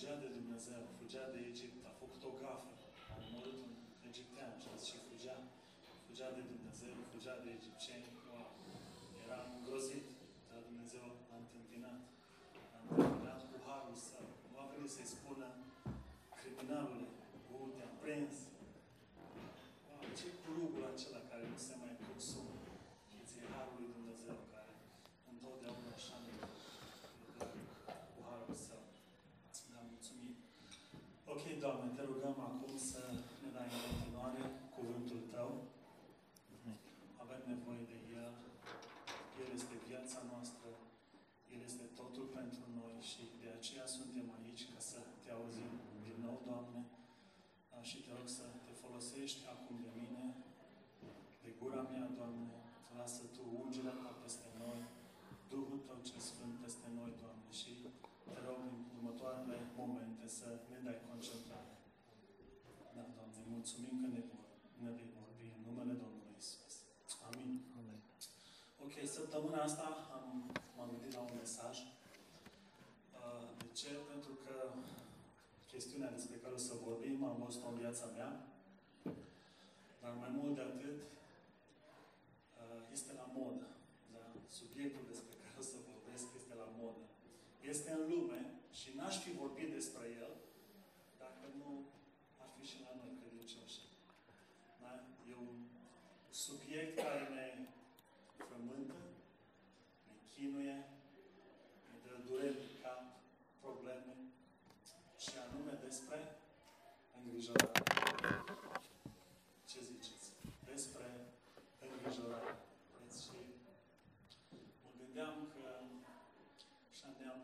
fugea de Dumnezeu, fugea de Egipt, a făcut o gafă, a omorât un egiptean știți, și fugea, fugea de Dumnezeu, fugea de egipteni. Wow. Era îngrozit, dar Dumnezeu l-a întâmpinat. L-a întâmpinat cu harul său. Nu a venit să-i spună criminalule, u, te-am prins. Wow, ce curugul acela care nu se mai consumă. Știți, e harul lui Dumnezeu care întotdeauna așa ne dă cu harul său. Da, mulțumim. Ok, Doamne, te rugăm acum să ne dai în continuare cuvântul Tău. Avem nevoie de El. El este viața noastră. El este totul pentru noi și de aceea suntem aici ca să Te auzim din nou, Doamne. Da, și te rog să te folosești acum de mine, de gura mea, Doamne. Lasă Tu ungerea Ta peste noi, Duhul Tău cel Sfânt peste noi, Doamne. Și te rog în următoarele momente să ne dai concentrare. Da, Doamne, mulțumim că ne, vor, ne vei vorbi în numele Domnului Isus. Amin. Amen. Ok, săptămâna asta am, m-am gândit la un mesaj. Uh, De ce? Pentru că chestiunea despre care o să vorbim am văzut-o în viața mea, dar mai mult de atât uh, este la modă. Da? Subiectul despre care o să vorbesc este la modă. Este în lume și n-aș fi vorbit despre el dacă nu ar fi și la noi credincioși. Da? E un subiect care ne frământă, ne chinuie, ne dă dureri în cap, probleme și anume despre îngrijorare. Ce ziceți? Despre îngrijorare. Deci, și mă gândeam că așa ne-am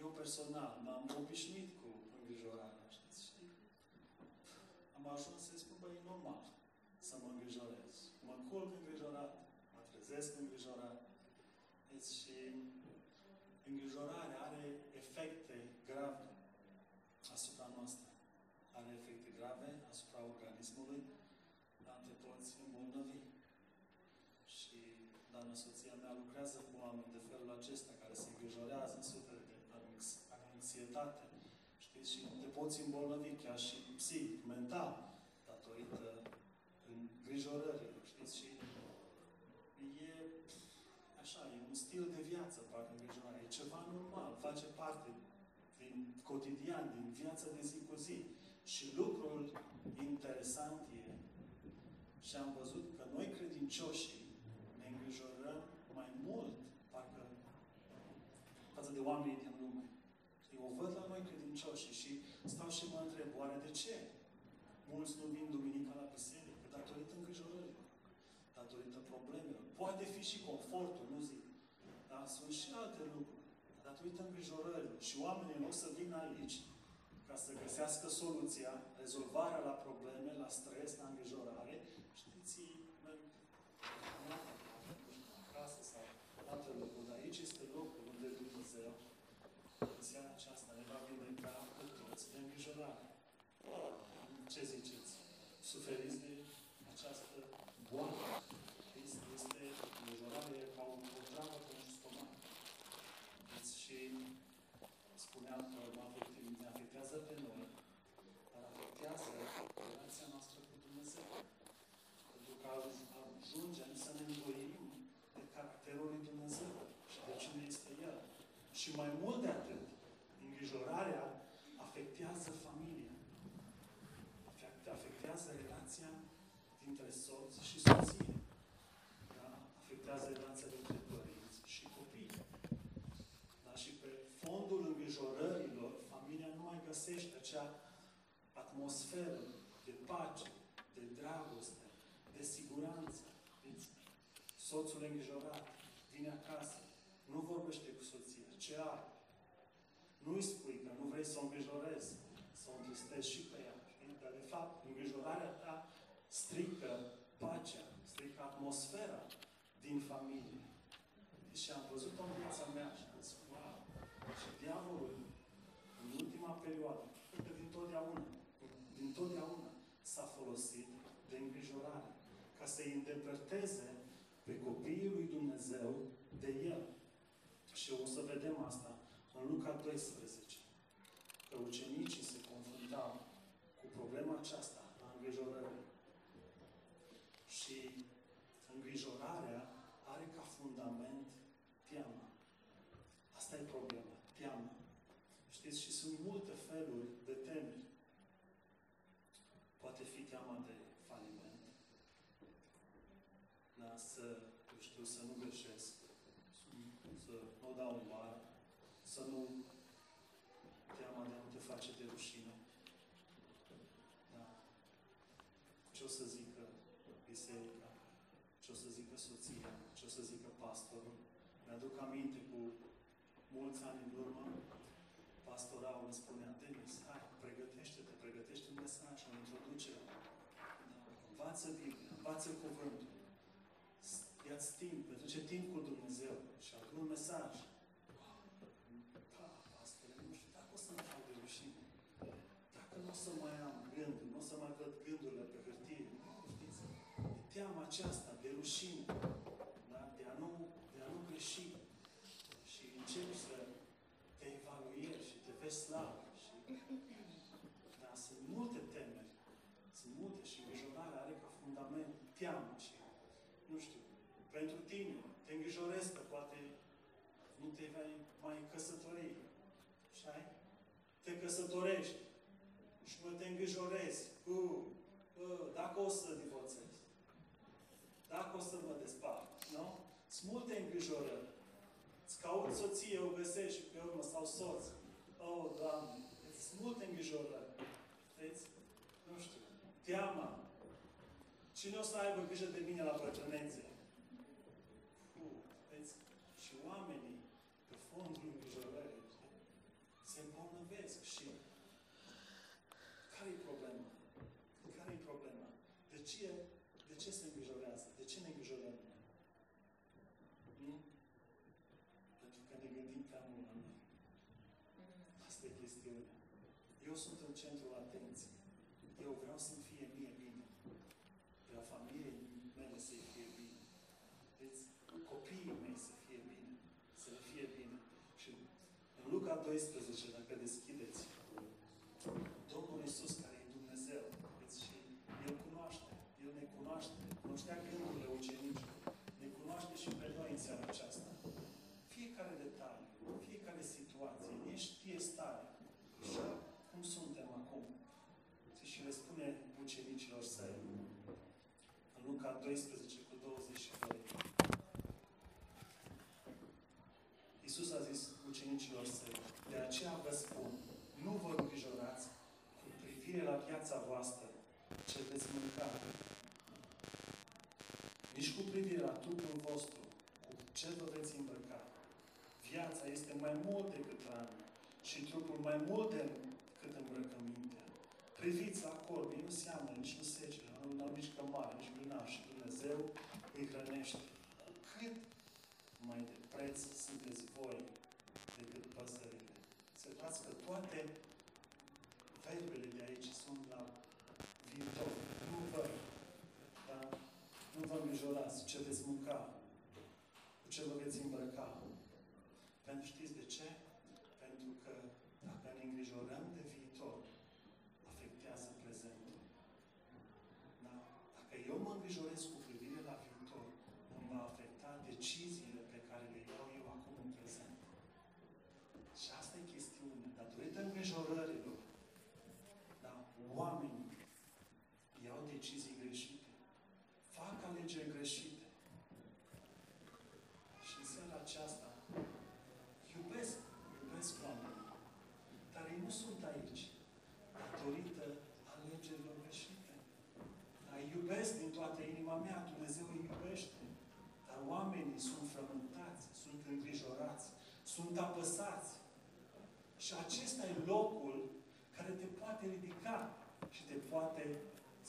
eu personal m-am obișnuit cu îngrijorarea, știți? Și am ajuns să spun, băi, e normal să mă îngrijorez. Mă culc îngrijorat, mă trezesc îngrijorat. Deci și îngrijorarea are efecte grave asupra noastră. Are efecte grave asupra organismului, dar te poți îmbolnăvi. Și doamna soția mea lucrează cu oameni de felul acesta, care se îngrijorează, suferă de anx- anxietate. Știți? Și te poți îmbolnăvi chiar și psihic, mental, datorită îngrijorărilor. Știți? Și e așa, e un stil de viață, parcă îngrijorarea. E ceva normal, face parte din cotidian, din viața de zi cu zi. Și lucrul interesant e, și am văzut că noi credincioșii ne îngrijorăm mai mult, parcă, față de oamenii din lume. Eu o văd la noi credincioșii și stau și mă întreb, oare de ce? Mulți nu vin duminica la biserică, datorită îngrijorărilor, datorită problemelor. Poate fi și confortul, nu zic. Dar sunt și alte lucruri, datorită îngrijorărilor. Și oamenii, în loc să vină aici, ca să găsească soluția, rezolvarea la probleme, la stres, la îngrijorare, știți, merg acasă sau alte locuri. Dar aici este locul unde Dumnezeu, în seara aceasta, ne va vindeca pe toți de îngrijorare. Ce ziceți? Suferiți de această boală. Este, este îngrijorare ca o, o travă pentru stomac. Deci și spuneam că mă afecte- ne afectează pe noi, dar afectează relația noastră cu Dumnezeu. Pentru că ajungem să ne îndoim de caracterul lui Dumnezeu și de cine este El. Și mai mult de atât, îngrijorarea afectează familia. Afect- Afectează relația dintre soț și soție. Da? Afectează relația dintre părinți și copii. Da? Și pe fondul îngrijorărilor, familia nu mai găsește acea atmosferă de pace, de dragoste, de siguranță. Deci, soțul îngrijorat, vine acasă, nu vorbește cu soția, ce are? Nu-i spui că nu vrei să o îngrijorezi, să o întristezi și pe ea. Știi? Dar, de fapt, îngrijorarea ta strică pacea, strică atmosfera din familie. Și am văzut-o în viața mea și am zis, wow, și diavolul, în ultima perioadă, cred că din totdeauna, din totdeauna s-a folosit de îngrijorare ca să-i îndepărteze pe copiii lui Dumnezeu de El. Și o să vedem asta în Luca 12. Că ucenicii se confruntau cu problema aceasta a îngrijorării. Și îngrijorarea are ca fundament teama. Asta e problema, teama. Știți, și sunt multe feluri de temeri. Poate fi teama de faliment, da, să, eu știu, să nu greșesc, să nu dau în bar, să nu teama de a nu te face de rușine. Da. Ce o să zică biserica? Ce o să zică soția? Ce o să zică pastorul? Mi-aduc aminte cu mulți ani în urmă, pastorul îmi spunea, Denis, hai, pregătește-te, pregătește un mesaj, o introducere. Da. Învață Biblia, învață cuvântul. Ia-ți timp, petrece timp cu Dumnezeu și adu un mesaj. Da, pastore, nu știu, dacă o să-mi dau de rușine, dacă nu o să mai am gânduri, nu o să mai văd gândurile pe hârtie, știți, e teama aceasta de rușine, da? de, a nu, de a nu greși. Și începi să te evaluezi și te vezi slab. Și, da, sunt multe temeri, sunt multe și îngrijorarea are ca fundament teama și, nu știu, pentru tine, te îngrijorezi că poate nu te vei mai căsători. Așa Te căsătorești. Și mă te îngrijorezi. Uh, uh, dacă o să divorțezi. Dacă o să mă despart. Nu? Sunt multe îngrijorări. Îți caut soție, o găsești pe urmă, sau soț. Oh, Doamne, sunt multe îngrijorări. Știți? Nu știu. Teama. Cine o să aibă grijă de mine la bătrânețe? Vezi? Și oamenii, pe fondul îngrijorării, se îmbolnăvesc și care e problema? Care e problema? De ce, de ce se îngrijorează? De ce ne îngrijorăm noi? Hmm? Pentru că ne gândim prea mult la noi. Asta e chestiunea. Eu sunt în centrul atenției. Eu vreau să-mi fie mie bine. Vreau familiei mele să-i fie bine. Deci, copiii mei să fie bine. Să le fie bine. Și în Luca 12, dacă deschideți, Domnul Iisus, care e Dumnezeu, deci și El cunoaște, El ne cunoaște, cunoștea gândurile ucenicilor, ne cunoaște și pe noi în seara aceasta. Fiecare detaliu, fiecare situație, El știe starea. Așa cum suntem acum. Și le spune ucenicilor săi, în Luca 12 cu 22. Iisus a zis ucenicilor săi, de aceea vă spun, nu vă îngrijorați cu privire la viața voastră, ce veți mânca, nici cu privire la trupul vostru, cu ce vă veți îmbrăca. Viața este mai mult decât hrană și trupul mai mult decât îmbrăcămintea. Priviți la corbi, nu seamă, nici nu secere, nu au nici cămare, nici grânaș și Dumnezeu îi hrănește. Cu cât mai de preț sunteți voi decât păsările. Să uitați că toate verbele de aici sunt la viitor. Nu vă, da? Nu vă îngrijorați ce veți mânca, cu ce vă veți îmbrăca. Pentru știți de ce? nu sunt aici datorită alegerilor greșite. Dar iubesc din toată inima mea, Dumnezeu îi iubește. Dar oamenii sunt frământați, sunt îngrijorați, sunt apăsați. Și acesta e locul care te poate ridica și te poate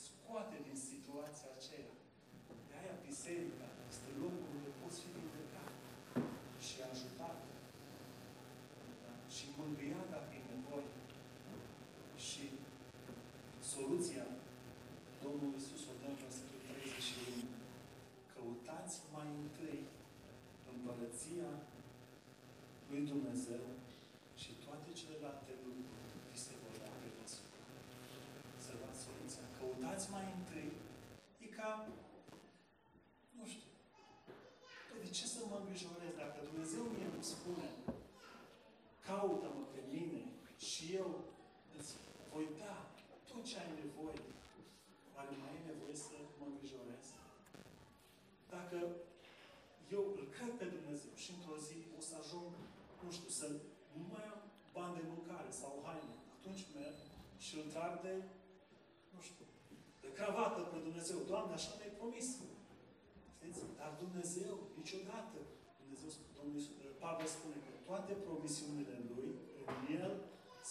scoate din situația aceea. De aia biserica caută-mă pe mine și eu îți voi da tot ce ai nevoie, oare mai e nevoie să mă îngrijorez? Dacă eu îl cred pe Dumnezeu și într-o zi o să ajung, nu știu, să nu mai am bani de mâncare sau haine, atunci merg și îl trag de, nu știu, de cravată pe Dumnezeu. Doamne, așa mi-ai promis. Știți? Dar Dumnezeu, niciodată, Dumnezeu, Domnul Iisus, Pavel spune că toate promisiunile Lui, în El,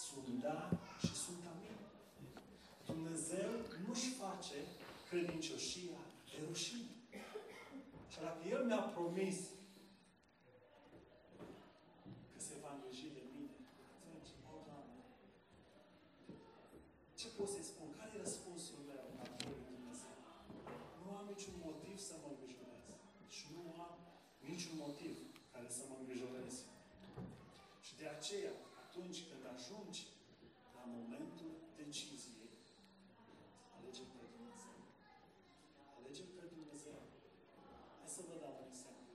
sunt da și sunt amin. Dumnezeu nu-și face credincioșia de rușine. Și dacă El mi-a promis că se va îngriji de mine, atunci, o, Doamne, ce pot să-i spun? Care e răspunsul meu la lui Dumnezeu? Nu am niciun motiv să mă îngrijorez. Și nu am niciun motiv care să mă îngrijorez. Și de aceea, atunci când ajungi la momentul deciziei, alege pe Dumnezeu. Alege pe Dumnezeu. Hai să vă dau un exemplu.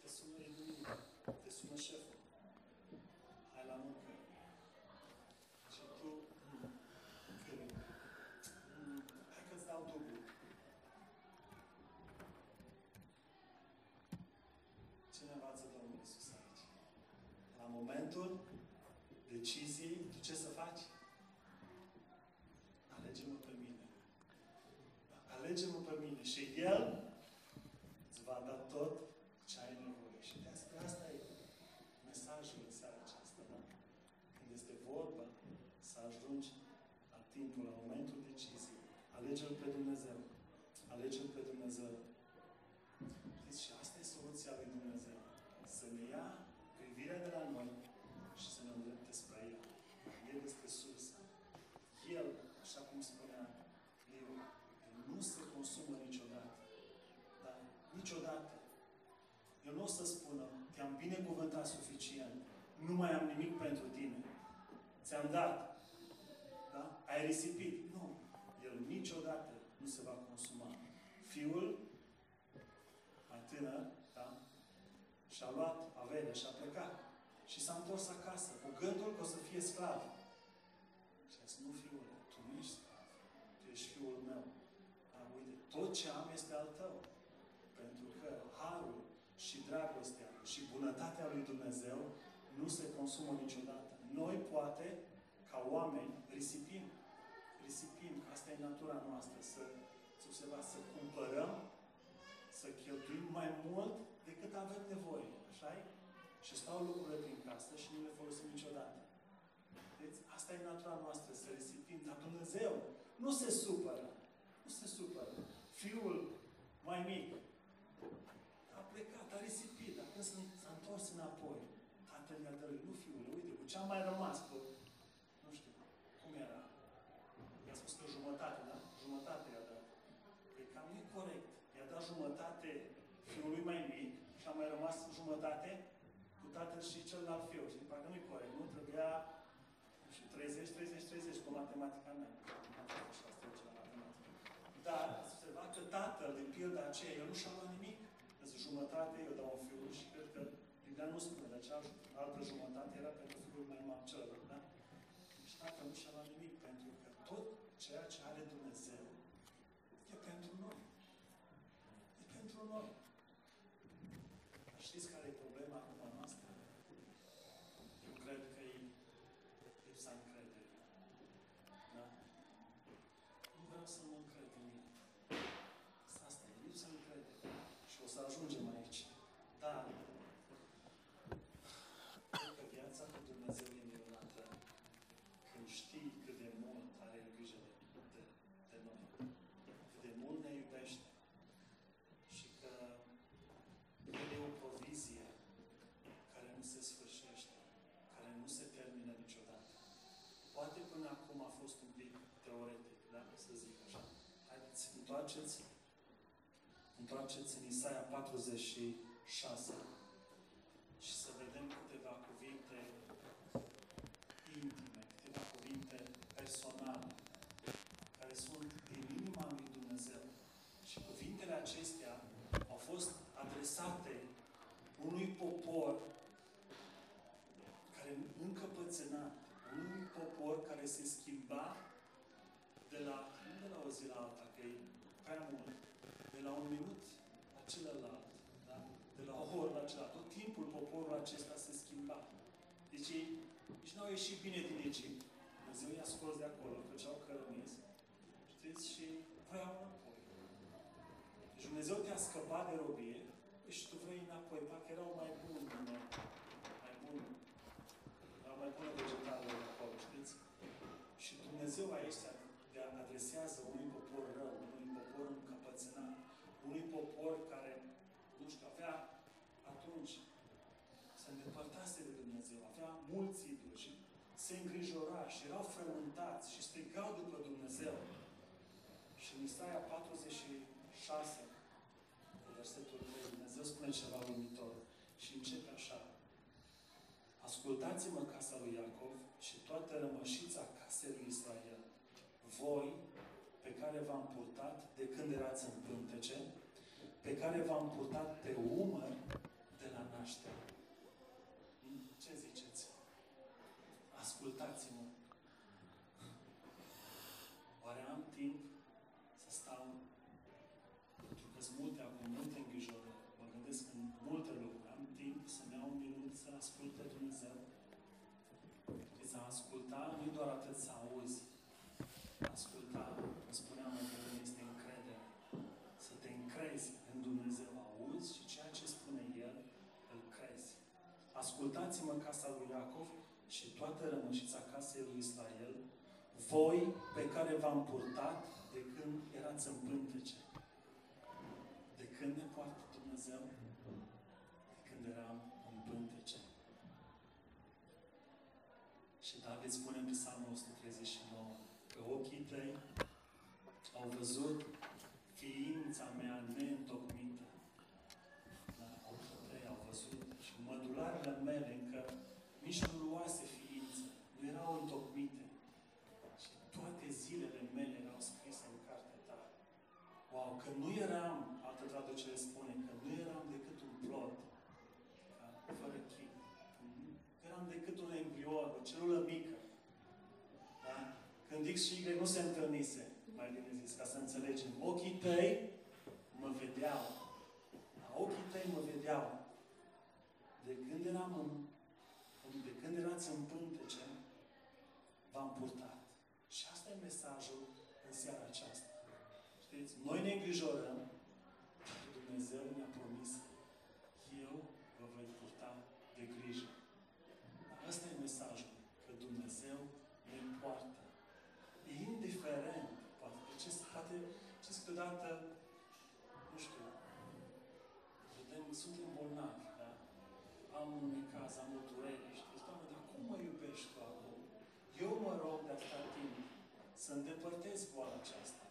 Te sună Eduina, te sună șeful. Hai la muncă. Și tu, mm, cât? Mm, hai că-ți dau dublu. Ce ne învață Domnul Iisus aici? La momentul deciziei, tu ce să faci? Alege-mă pe mine. Alege-mă pe mine și El îți va da tot ce ai nevoie. Și despre asta e mesajul în seara aceasta, da? Când este vorba să ajungi la timpul, la momentul deciziei. Alege-L pe Dumnezeu. Alege-L pe Dumnezeu. Știți, și asta e soluția lui Dumnezeu. Să ne ia privirea de la noi și să ne îndrepte spre El. El este sursa. El, așa cum spunea Liu, El nu se consumă niciodată. Da? Niciodată. El nu o să spună, te-am binecuvântat suficient, nu mai am nimic pentru tine. Ți-am dat. Da? Ai risipit. Nu. El niciodată nu se va consuma. Fiul, mai tânăr, da? și-a luat averea și a plecat. Și s-a întors acasă, cu gândul că o să fie sclav. Și a zis, nu fiule, tu nu ești sclav. Tu ești fiul meu. Dar uite, tot ce am este al tău. Pentru că harul și dragostea și bunătatea lui Dumnezeu nu se consumă niciodată. Noi, poate, ca oameni, risipim. Risipim, că asta e natura noastră, să, să observați, să cumpărăm, să cheltuim mai mult decât avem nevoie. așa -i? Și stau lucrurile prin casă și nu le folosim niciodată. Deci, asta e natura noastră, să risipim. Dar Dumnezeu nu se supără. Nu se supără. Fiul mai mic a plecat, a risipit, dar când s-a întors înapoi, tatăl i-a dăruit, nu fiule, uite, cu ce a mai rămas, cu, nu știu, cum era? I-a spus că jumătate, da? Jumătate i-a dat. Păi cam nu corect. I-a dat jumătate fiului mai mic și a mai rămas jumătate cu tatăl și celălalt fiu. Și parcă nu-i corect, nu? Trebuia, nu știu, 30, 30, 30 cu matematica mea. Așa, asta la matematică. Dar ați observat că tatăl, din pilda aceea, el nu și-a luat nimic. Deci jumătate eu dau un fiu și cred că Biblia nu spune, dar cea altă jumătate era pentru fiul mai mare celălalt, da? Și tatăl nu și-a luat nimic, pentru că tot ceea ce are Dumnezeu e pentru noi. E pentru noi. Dar știți care e problema acum noastră? Eu cred că e lipsa încrederii. Da? Nu vreau să mă încred în mine. Asta e lipsa încrederii. Poate până acum a fost un pic teoretic, da? Să zic așa. Haideți, întoarceți, întoarceți în Isaia 46 și să vedem câteva cuvinte intime, câteva cuvinte personale, care sunt din inima lui Dumnezeu. Și cuvintele acestea au fost adresate unui popor care încăpățâna, unui popor care se schimba de la, nu de la o zi la alta, că e prea mult, de la un minut la celălalt, da? de la o oră la celălalt. Tot timpul poporul acesta se schimba. Deci ei nici n-au ieșit bine din Egipt. Dumnezeu i-a scos de acolo, făceau cărămiz, știți, și vreau înapoi. Deci Dumnezeu te-a scăpat de robie și tu vrei înapoi. Parcă erau mai buni, mai buni. Erau mai bune vegetalele acolo, știți? Și Dumnezeu aici se adresează unui popor rău, unui popor încăpățânat, unui popor care, nu știu, avea atunci se îndepărtase de Dumnezeu, avea mulți idoli și se îngrijora și erau frământați și strigau după Dumnezeu. Și în Isaia 46, versetul 3, Dumnezeu spune ceva uimitor și începe așa. Ascultați-mă casa lui Iacov și toată rămășița casei lui Israel. Voi, pe care v-am purtat de când erați în pântece, pe care v-am purtat pe umăr de la naștere. Ce ziceți? Ascultați-mă. Oare am timp să stau pentru că sunt multe acum, multe îngrijorări. Mă gândesc în multe lucruri. Am timp să-mi iau un minut să ascult pe Dumnezeu. Deci a asculta nu doar atât să auzi. Asculta, cum spuneam mai devreme, este încredere. Să te încrezi în Dumnezeu. Auzi și ceea ce spune El, îl crezi. Ascultați-mă casa lui Iacov și toată rămășița casei lui Israel, voi pe care v-am purtat de când erați în pântece. De când ne poartă Dumnezeu? De când eram în pântece. Și David spune în Psalmul 139 că ochii tăi au văzut X și Y nu se întâlnise, mai bine zis, ca să înțelegem, ochii tăi mă vedeau. Da? Ochii tăi mă vedeau. De când eram în, de când erați în pântece, v-am purtat. Și asta e mesajul în seara aceasta. Știți? Noi ne îngrijorăm și Dumnezeu ne-a promis eu vă voi purta de grijă. Câteodată, nu știu, vedem, suntem bolnavi, da? Am un caz, am o durere, știți, Doamne, dar cum mă iubești Tu acum? Eu mă rog de atâta timp să îndepărtez boala aceasta.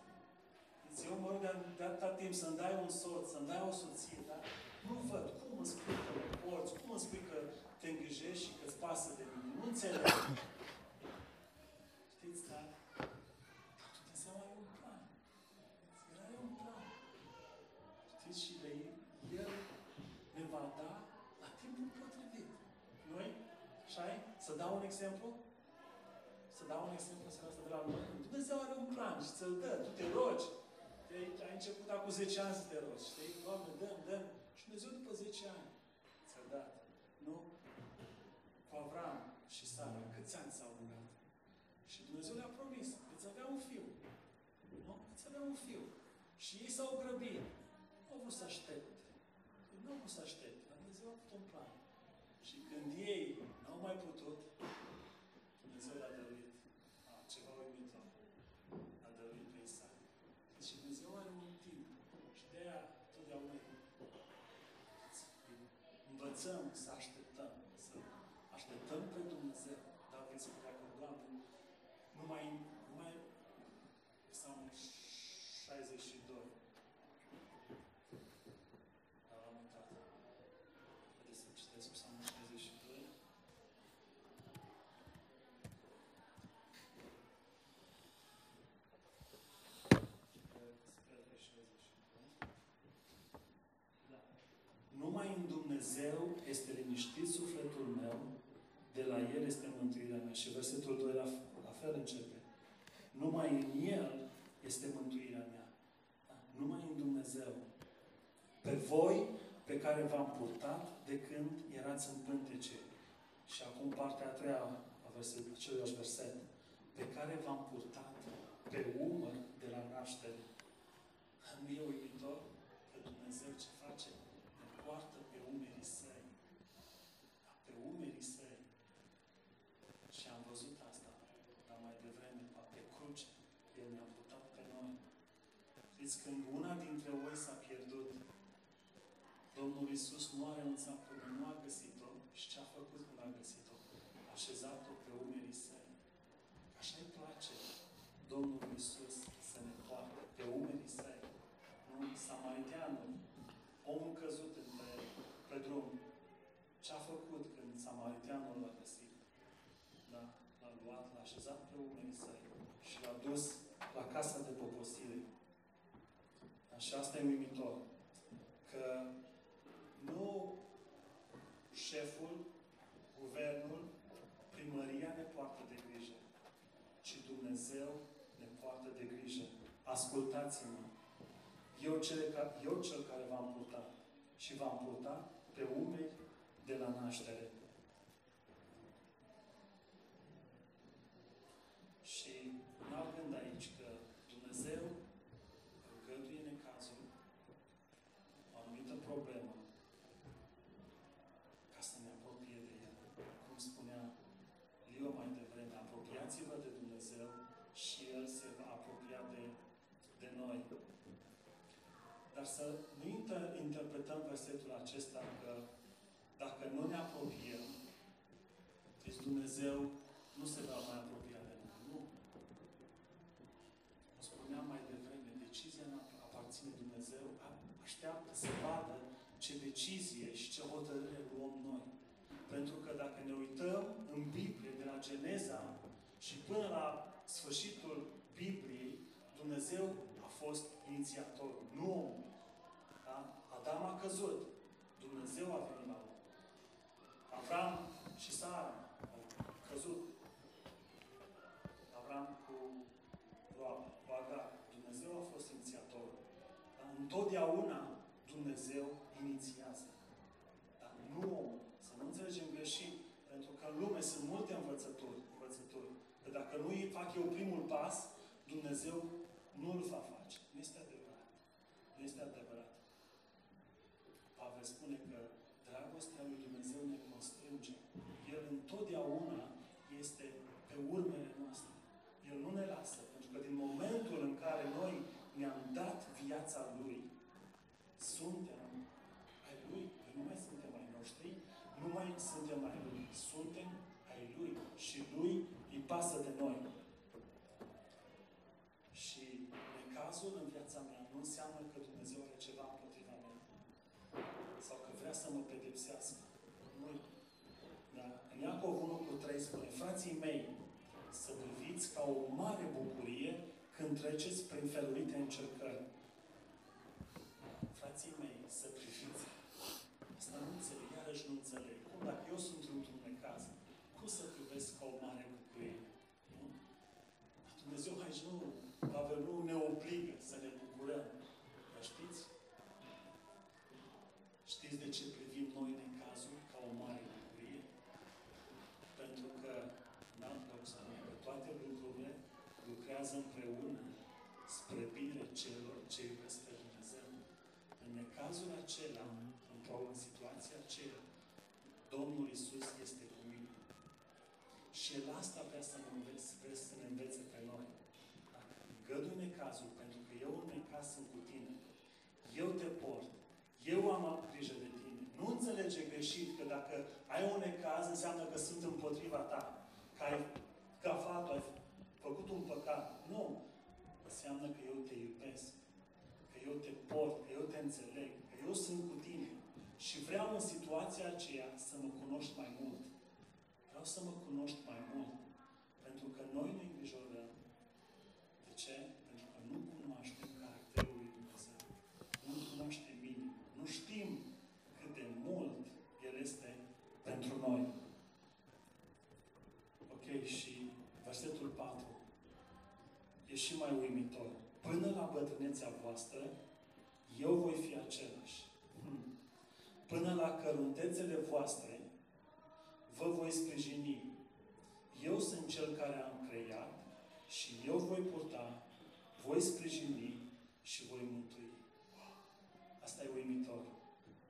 Deci eu mă rog de, de atâta timp să-mi dai un soț, să-mi dai o soție, dar nu văd cum îmi spui că mă porți, cum îmi spui că te îngrijești și că-ți pasă de mine. Nu înțeleg. Știți, dar, dar Dumnezeu are un plan. El are un plan. Știți, și de El ne va da la timpul potrivit. Noi, așa Să dau un exemplu? Să dau un exemplu să asta de la noi. Dumnezeu are un plan și ți-l dă. Tu te rogi. Te, ai început acum 10 ani să te rogi. Știi? Doamne, dăm, dăm. Și Dumnezeu după 10 ani ți-a dat. Nu? Cu Avram și Sara, câți ani s-au rugat? Și Dumnezeu le-a promis, veți avea un fiu. Nu? Veți avea un fiu. Și ei s-au grăbit. Nu au vrut să aștepte. Nu au vrut să aștepte. Dar Dumnezeu a avut un plan. Și când ei n-au mai putut, Dumnezeu le-a dăruit a, ceva uimitor. A dăruit pe Isaac. Deci Dumnezeu are un timp. Și de aia totdeauna învățăm să așteptăm. Să așteptăm pe Dumnezeu. David spunea că, Doamne, numai, numai Psalmul 62. Dar am uitat. Haideți să citesc Psalmul 62. Sper că 62. Da. Numai în Dumnezeu este liniștit sufletul meu, de la El este mântuirea mea. Și versetul 2 la, la fel începe. Numai în El este mântuirea mea. Da? Numai în Dumnezeu. Pe voi, pe care v-am purtat de când erați în pântece. Și acum partea a treia a verset, același verset. Pe care v-am purtat pe umăr de la naștere. Nu e uimitor că Dumnezeu ce face? Ne poartă pe umerii săi. Da, pe umerii săi. Și am văzut asta, dar mai devreme, pe cruce, El ne-a purtat pe noi. Știți, când una dintre oi s-a pierdut, Domnul Isus nu a renunțat până nu a găsit-o și ce a făcut când a găsit-o? A așezat-o pe umerii săi. Așa îi place Domnul Isus să ne poartă pe umerii săi. Nu? Samariteanul, omul căzut pe, pe drum, ce a făcut când Samariteanul l-a găsit? Da? L-a luat, l-a așezat pe umerii săi și l-a dus la casa de poposire. Și asta e uimitor. Că nu șeful, guvernul, primăria ne poartă de grijă, ci Dumnezeu ne poartă de grijă. Ascultați-mă! Eu cel, eu cel care v-am purtat și v-am purtat pe umeri de la naștere. Și un alt gând aici că Dumnezeu îngăduie necazul, o anumită problemă, ca să ne apropie de El. Cum spunea Leo mai devreme, apropiați-vă de Dumnezeu și El se va apropia de, de noi. Dar să nu inter- interpretăm versetul acesta că dacă nu ne apropiem, deci Dumnezeu nu se va mai apropia de noi. Nu. O spuneam mai devreme, decizia nu aparține Dumnezeu, așteaptă să vadă ce decizie și ce hotărâre luăm noi. Pentru că dacă ne uităm în Biblie, de la Geneza și până la sfârșitul Bibliei, Dumnezeu a fost inițiatorul, nu omul. Da? Adam a căzut. Dumnezeu a venit la om. Avram și Sara au căzut. Avram cu, cu Agar. Dumnezeu a fost inițiatorul. Dar întotdeauna Dumnezeu inițiază. Dar nu omul. Să nu înțelegem greșit. Pentru că în lume sunt multe învățături. învățături. Că dacă nu îi fac eu primul pas, Dumnezeu nu îl va face. Nu este adevărat. Nu este adevărat. Pavel spune că dragostea lui Dumnezeu ne constrânge. El întotdeauna este pe urmele noastre. El nu ne lasă. Pentru că din momentul în care noi ne-am dat viața Lui, suntem ai Lui. Noi nu mai suntem ai noștri, nu mai suntem ai Lui. Suntem ai Lui. Și Lui îi pasă de noi. Și necazul în viața mea nu înseamnă că Dumnezeu are ceva împotriva mea. Sau că vrea să mă pedepsească. Nu. Da? În Iacov 1 cu 3 spune, frații mei, să priviți ca o mare bucurie când treceți prin felurite încercări. Frații mei, să priviți. Asta nu înțeleg, iarăși nu înțeleg. Cum dacă eu sunt într-un necaz, cum să privesc ca o mare bucurie? Nu? Dar Dumnezeu aici nu, Pavel nu ne obligă să ne bucurăm. Dar știți? Știți de ce privim noi necazul ca o mare bucurie? Pentru că, n-am spune că toate lucrurile lucrează împreună spre bine celor ce iubesc pe Dumnezeu. În necazul acela, într-o în situație aceea, Domnul Isus este cu mine. Și El asta vrea să ne învețe, vrea să ne învețe pe noi. Gădu necazul, pentru că eu în necaz sunt cu tine. Eu te port. Eu am grijă de tine. Nu înțelege greșit că dacă ai un necaz, înseamnă că sunt împotriva ta. Că ai gafat, ai făcut un păcat. Nu. Înseamnă că eu te iubesc, că eu te port, că eu te înțeleg, că eu sunt cu tine. Și vreau în situația aceea să mă cunoști mai mult. Vreau să mă cunoști mai mult. Pentru că noi ne îngrijorăm. De ce? Pentru că nu cunoaștem caracterul lui Dumnezeu. Nu cunoaștem bine. Nu știm cât de mult El este pentru noi. Ok, și versetul 4 e și mai uimitor. Până la bătrânețea voastră, eu voi fi același. Hmm. Până la căruntețele voastre, vă voi sprijini. Eu sunt cel care am creat și eu voi purta, voi sprijini și voi mântui. Asta e uimitor.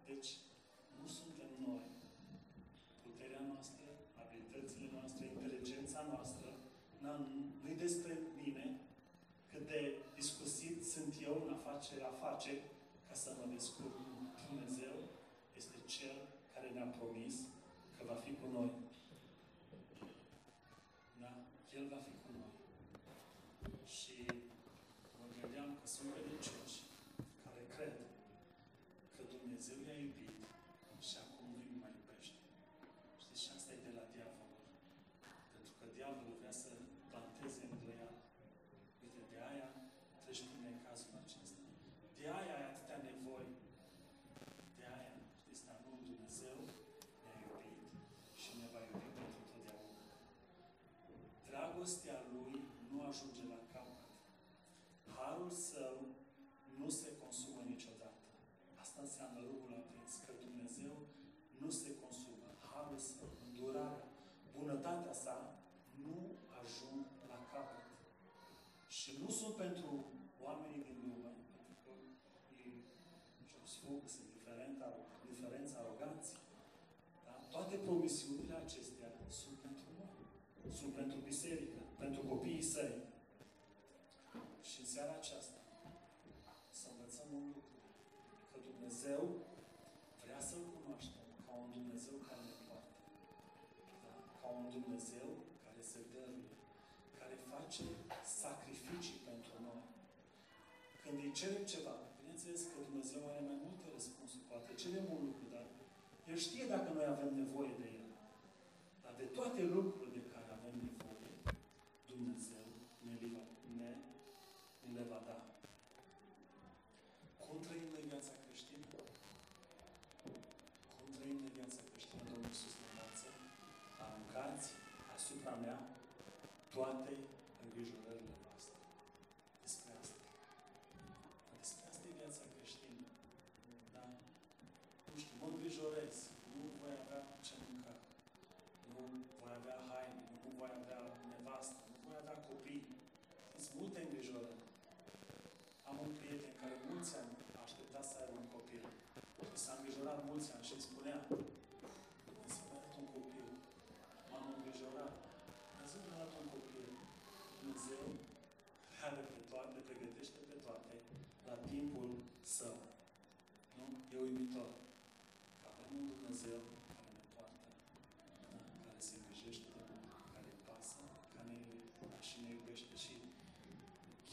Deci, nu suntem noi. Puterea noastră, abilitățile noastre, inteligența noastră, nu-i despre mine, cât de discusit sunt eu în a face, a face ca să mă descurc. Dumnezeu este Cel care ne-a promis că va fi cu noi. Da? El va fi cu noi. Și mă gândeam că sunt credincioși care cred că Dumnezeu i-a iubit și acum nu mai iubește. Știți, și asta e de la diavol. Pentru că diavolul vrea să planteze îndoială. Uite, de aia treci prin cazul acesta. De aia ai atâtea nevoi. De aia, știți, dar nu Dumnezeu ne-a iubit și ne va iubi pentru totdeauna. Dragostea Lui nu ajunge la capăt. Harul Său nu se consumă niciodată. Asta înseamnă rugul aprins, că Dumnezeu nu se consumă. Harul Său, îndurarea, bunătatea sa nu ajung la capăt. Și nu sunt pentru oamenii din lume, pentru că ei spun că sunt diferent, diferenți, aroganți. Da? Toate promisiunile acestea sunt pentru noi. Sunt pentru biserică, pentru copiii săi. Și în seara aceasta să învățăm un lucru. Că Dumnezeu vrea să-L cunoaștem ca un Dumnezeu care ne poartă. Da? Ca un Dumnezeu care se dăruie, care face sacrificii pentru noi. Când îi cerem ceva, bineînțeles că Dumnezeu are mai multe răspunsuri. Poate cerem un lucru, dar El știe dacă noi avem nevoie de El. Dar de toate lucrurile de care avem nevoie, Dumnezeu ne, va, ne, ne le va da. Cum trăim noi viața creștină? Cum trăim noi viața creștină? Domnul Iisus ne învață. Aruncați asupra mea toate îngrijorările voastre. Despre asta. Despre asta e viața creștină. Da? Nu știu, mă îngrijorez. Nu voi avea ce mânca. Nu voi avea haine. Nu voi avea nevastă. Nu voi avea copii. Sunt multe îngrijorări. Am un prieten care mulți ani a așteptat să aibă un copil. Și s-a îngrijorat mulți ani și îmi spunea Dumnezeu mi-a dat un copil. M-am îngrijorat. Dumnezeu are pe toate, le pregătește pe toate la timpul său. Nu? E uimitor. Că avem un Dumnezeu care ne poartă, da? care se îngrijește de noi, care îi pasă, care ne, și ne iubește și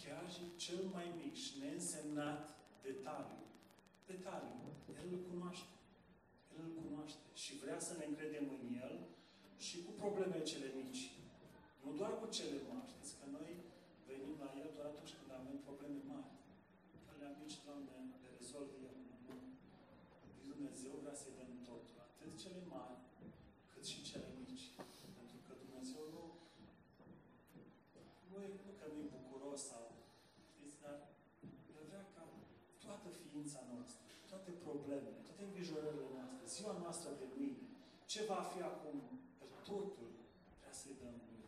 chiar și cel mai mic și neînsemnat detaliu, detaliu, El îl cunoaște. El îl cunoaște și vrea să ne încredem în El și cu problemele cele mici. Nu doar cu cele mari. Știți că noi venim la El doar atunci când avem probleme mari. Ale mici, Doamne, le rezolv Eu. Nu. Dumnezeu vrea să-i dăm totul. Atât cele mari, cât și cele mici. Pentru că Dumnezeu nu, nu, e, nu că nu e bucuros sau, știți, dar El vrea ca toată ființa noastră, toate problemele, toate îngrijorările noastre, ziua noastră de mâine, ce va fi acum, pe totul vrea să-i dăm Lui.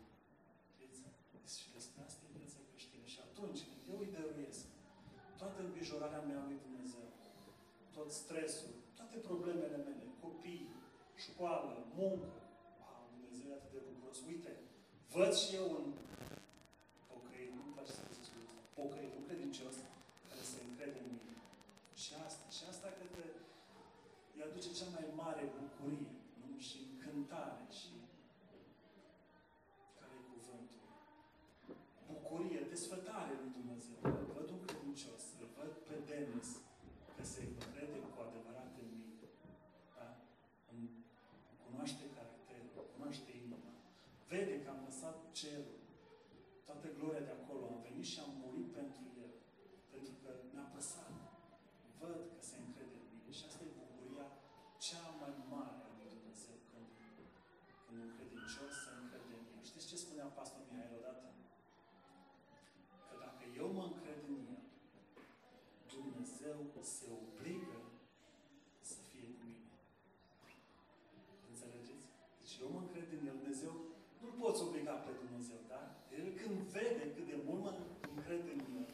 Știți? Și despre asta e viața creștină. Și atunci, când eu îi dăruiesc toată îngrijorarea mea lui Dumnezeu, tot stresul, toate problemele mele, copii, școală, muncă, wow, Dumnezeu e atât de bucuros. Uite, văd și eu un pocăit, nu-mi place să zic pocăit, un credincios, care se încrede în mine. Și asta, și asta cred că îi aduce cea mai mare bucurie, nu? Și încântare, și care e cuvântul. desfătare lui Dumnezeu. Văd un credincios, îl văd pe Denis, că se încrede cu adevărat în mine. Da? Îmi cunoaște caracterul, cunoaște inima. Vede că am lăsat cerul, toată gloria de acolo, am venit și am murit pentru el. Pentru că mi-a păsat. Văd că se încrede în mine și asta e bucuria cea mai mare a lui Dumnezeu când, când un credincios se încrede în el. Știți ce spunea pastor Mihail odată? Că dacă eu mă încred în el, Dumnezeu se obligă să fie cu mine. Înțelegeți? Deci eu mă încred în el, Dumnezeu nu poți obliga pe Dumnezeu, da? El când vede cât de mult mă încred în el,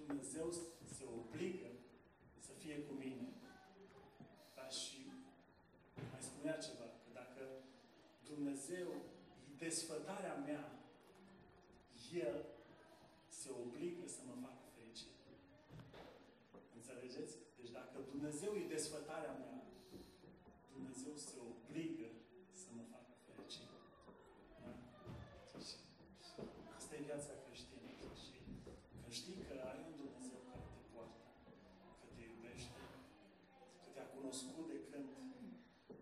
Dumnezeu se obligă să fie cu mine. Da? Și mai spunea ceva, că dacă Dumnezeu e desfătarea mea, El se obligă să mă facă fericit. Înțelegeți? Deci dacă Dumnezeu e desfătarea mea, Dumnezeu se obligă să mă facă fericit. Da? Și asta e viața creștină. Și când știi că ai un Dumnezeu care te poartă, că te iubește, că te-a cunoscut de când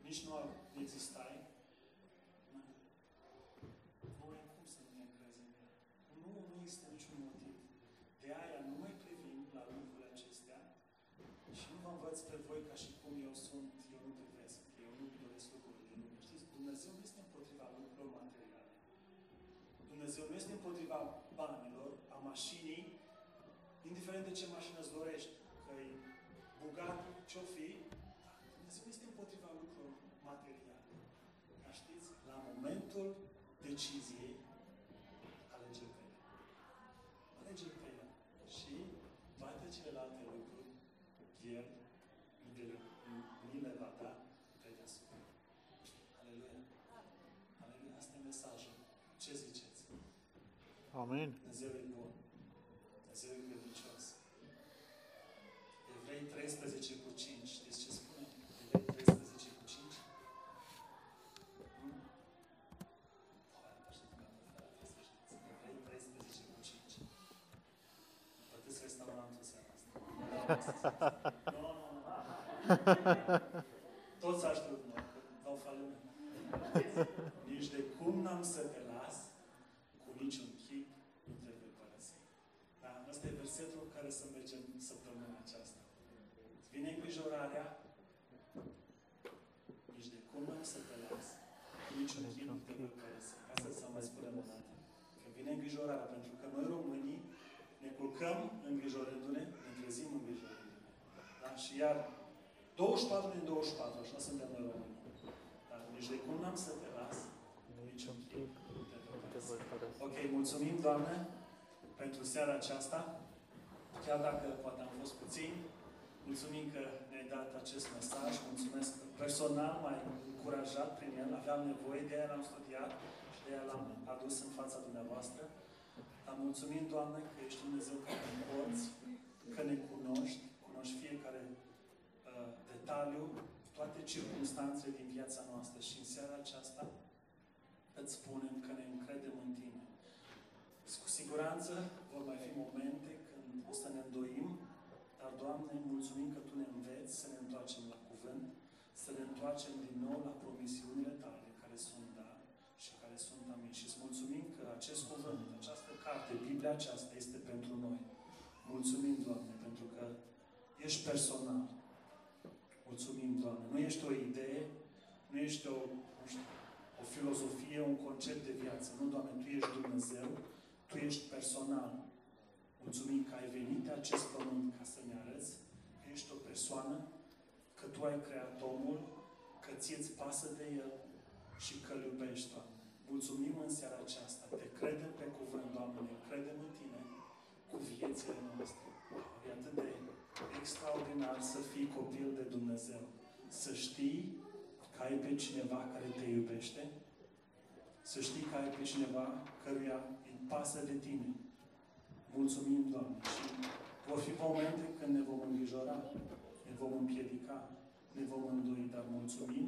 nici nu existai, da? nu ai cum să nu ne încrezi în El. Nu, nu există niciun motiv. De aia nu mai privim la lucrurile acestea și nu vă învăț pe voi ca și cum eu sunt, eu nu privesc, eu nu doresc lucruri din lume. Știți, Dumnezeu nu este împotriva lucrurilor materiale. Dumnezeu nu este împotriva banilor, a mașinii, indiferent de ce mașină îți dorești, că e bogat, ce-o fi, dar Dumnezeu nu este împotriva lucrurilor materiale. Dar știți, la momentul deciziei, alege pe El. Alege pe El. Și toate celelalte lucruri, El ni le, ni le va da pe deasupra. Aleluia. Aleluia. Asta e mesajul. Ce ziceți? Amin. Dumnezeu e bun. Dumnezeu e credincios. Evrei 13 cu 5. Știți ce spune? Evrei 13 cu 5? Hmm? Hai, așa cum am preferat, să știți. Evrei 13 cu 5. Plătiți restaurantul seara asta. Nu, nu, nu. Toți aștept noi, că dau faliment. Nici de cum n-am să te las, cu niciun chip nu te vei părăsi. Da? Asta e versetul cu care să mergem săptămâna aceasta. Îți vine îngrijorarea, nici de cum n-am să te las, cu niciun chip nu te vei părăsi. Asta să mai spunem o dată. Că vine îngrijorarea, pentru că noi românii ne culcăm îngrijorându-ne, ne trezim îngrijorându-ne. Da? Și iar 24 din 24, așa suntem noi români. Dar nici de cum n-am să te las, niciun chip nu te vei Nu te părăsi. voi părăsi. Ok, mulțumim, Doamne, pentru seara aceasta. Chiar dacă poate am fost puțin, mulțumim că ne-ai dat acest mesaj. Mulțumesc că personal m-ai încurajat prin el. Aveam nevoie de el, l-am studiat și de el l-am adus în fața dumneavoastră. Dar mulțumim, Doamne, că ești Dumnezeu care ne porți, că ne cunoști, cunoști fiecare uh, detaliu, toate circunstanțele din viața noastră. Și în seara aceasta îți spunem că ne încredem în Tine. Cu siguranță vor mai fi momente când o să ne îndoim, dar, Doamne, mulțumim că Tu ne înveți să ne întoarcem la cuvânt, să ne întoarcem din nou la promisiunile Tale, care sunt da și care sunt amin. Și îți mulțumim că acest cuvânt, această carte, Biblia aceasta este pentru noi. Mulțumim, Doamne, pentru că ești personal. Mulțumim, Doamne. Nu ești o idee, nu ești o, nu știu, o filozofie, un concept de viață. Nu, Doamne, Tu ești Dumnezeu, Tu ești personal. Mulțumim că ai venit pe acest pământ ca să ne arăți că ești o persoană, că Tu ai creat omul, că ție-ți pasă de el și că îl iubești, Doamne. Mulțumim în seara aceasta. Te credem pe cuvânt, Doamne, ne credem în Tine cu viețile noastre. E atât de extraordinar să fii copil de Dumnezeu. Să știi că ai pe cineva care te iubește, să știi că ai pe cineva căruia îi pasă de tine. Mulțumim, Doamne. Și vor fi momente când ne vom îngrijora, ne vom împiedica, ne vom îndoi, dar mulțumim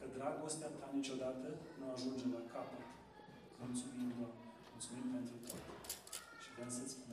că dragostea Ta niciodată nu ajunge la capăt. Mulțumim, Doamne. Mulțumim pentru tot. Și vreau să spunem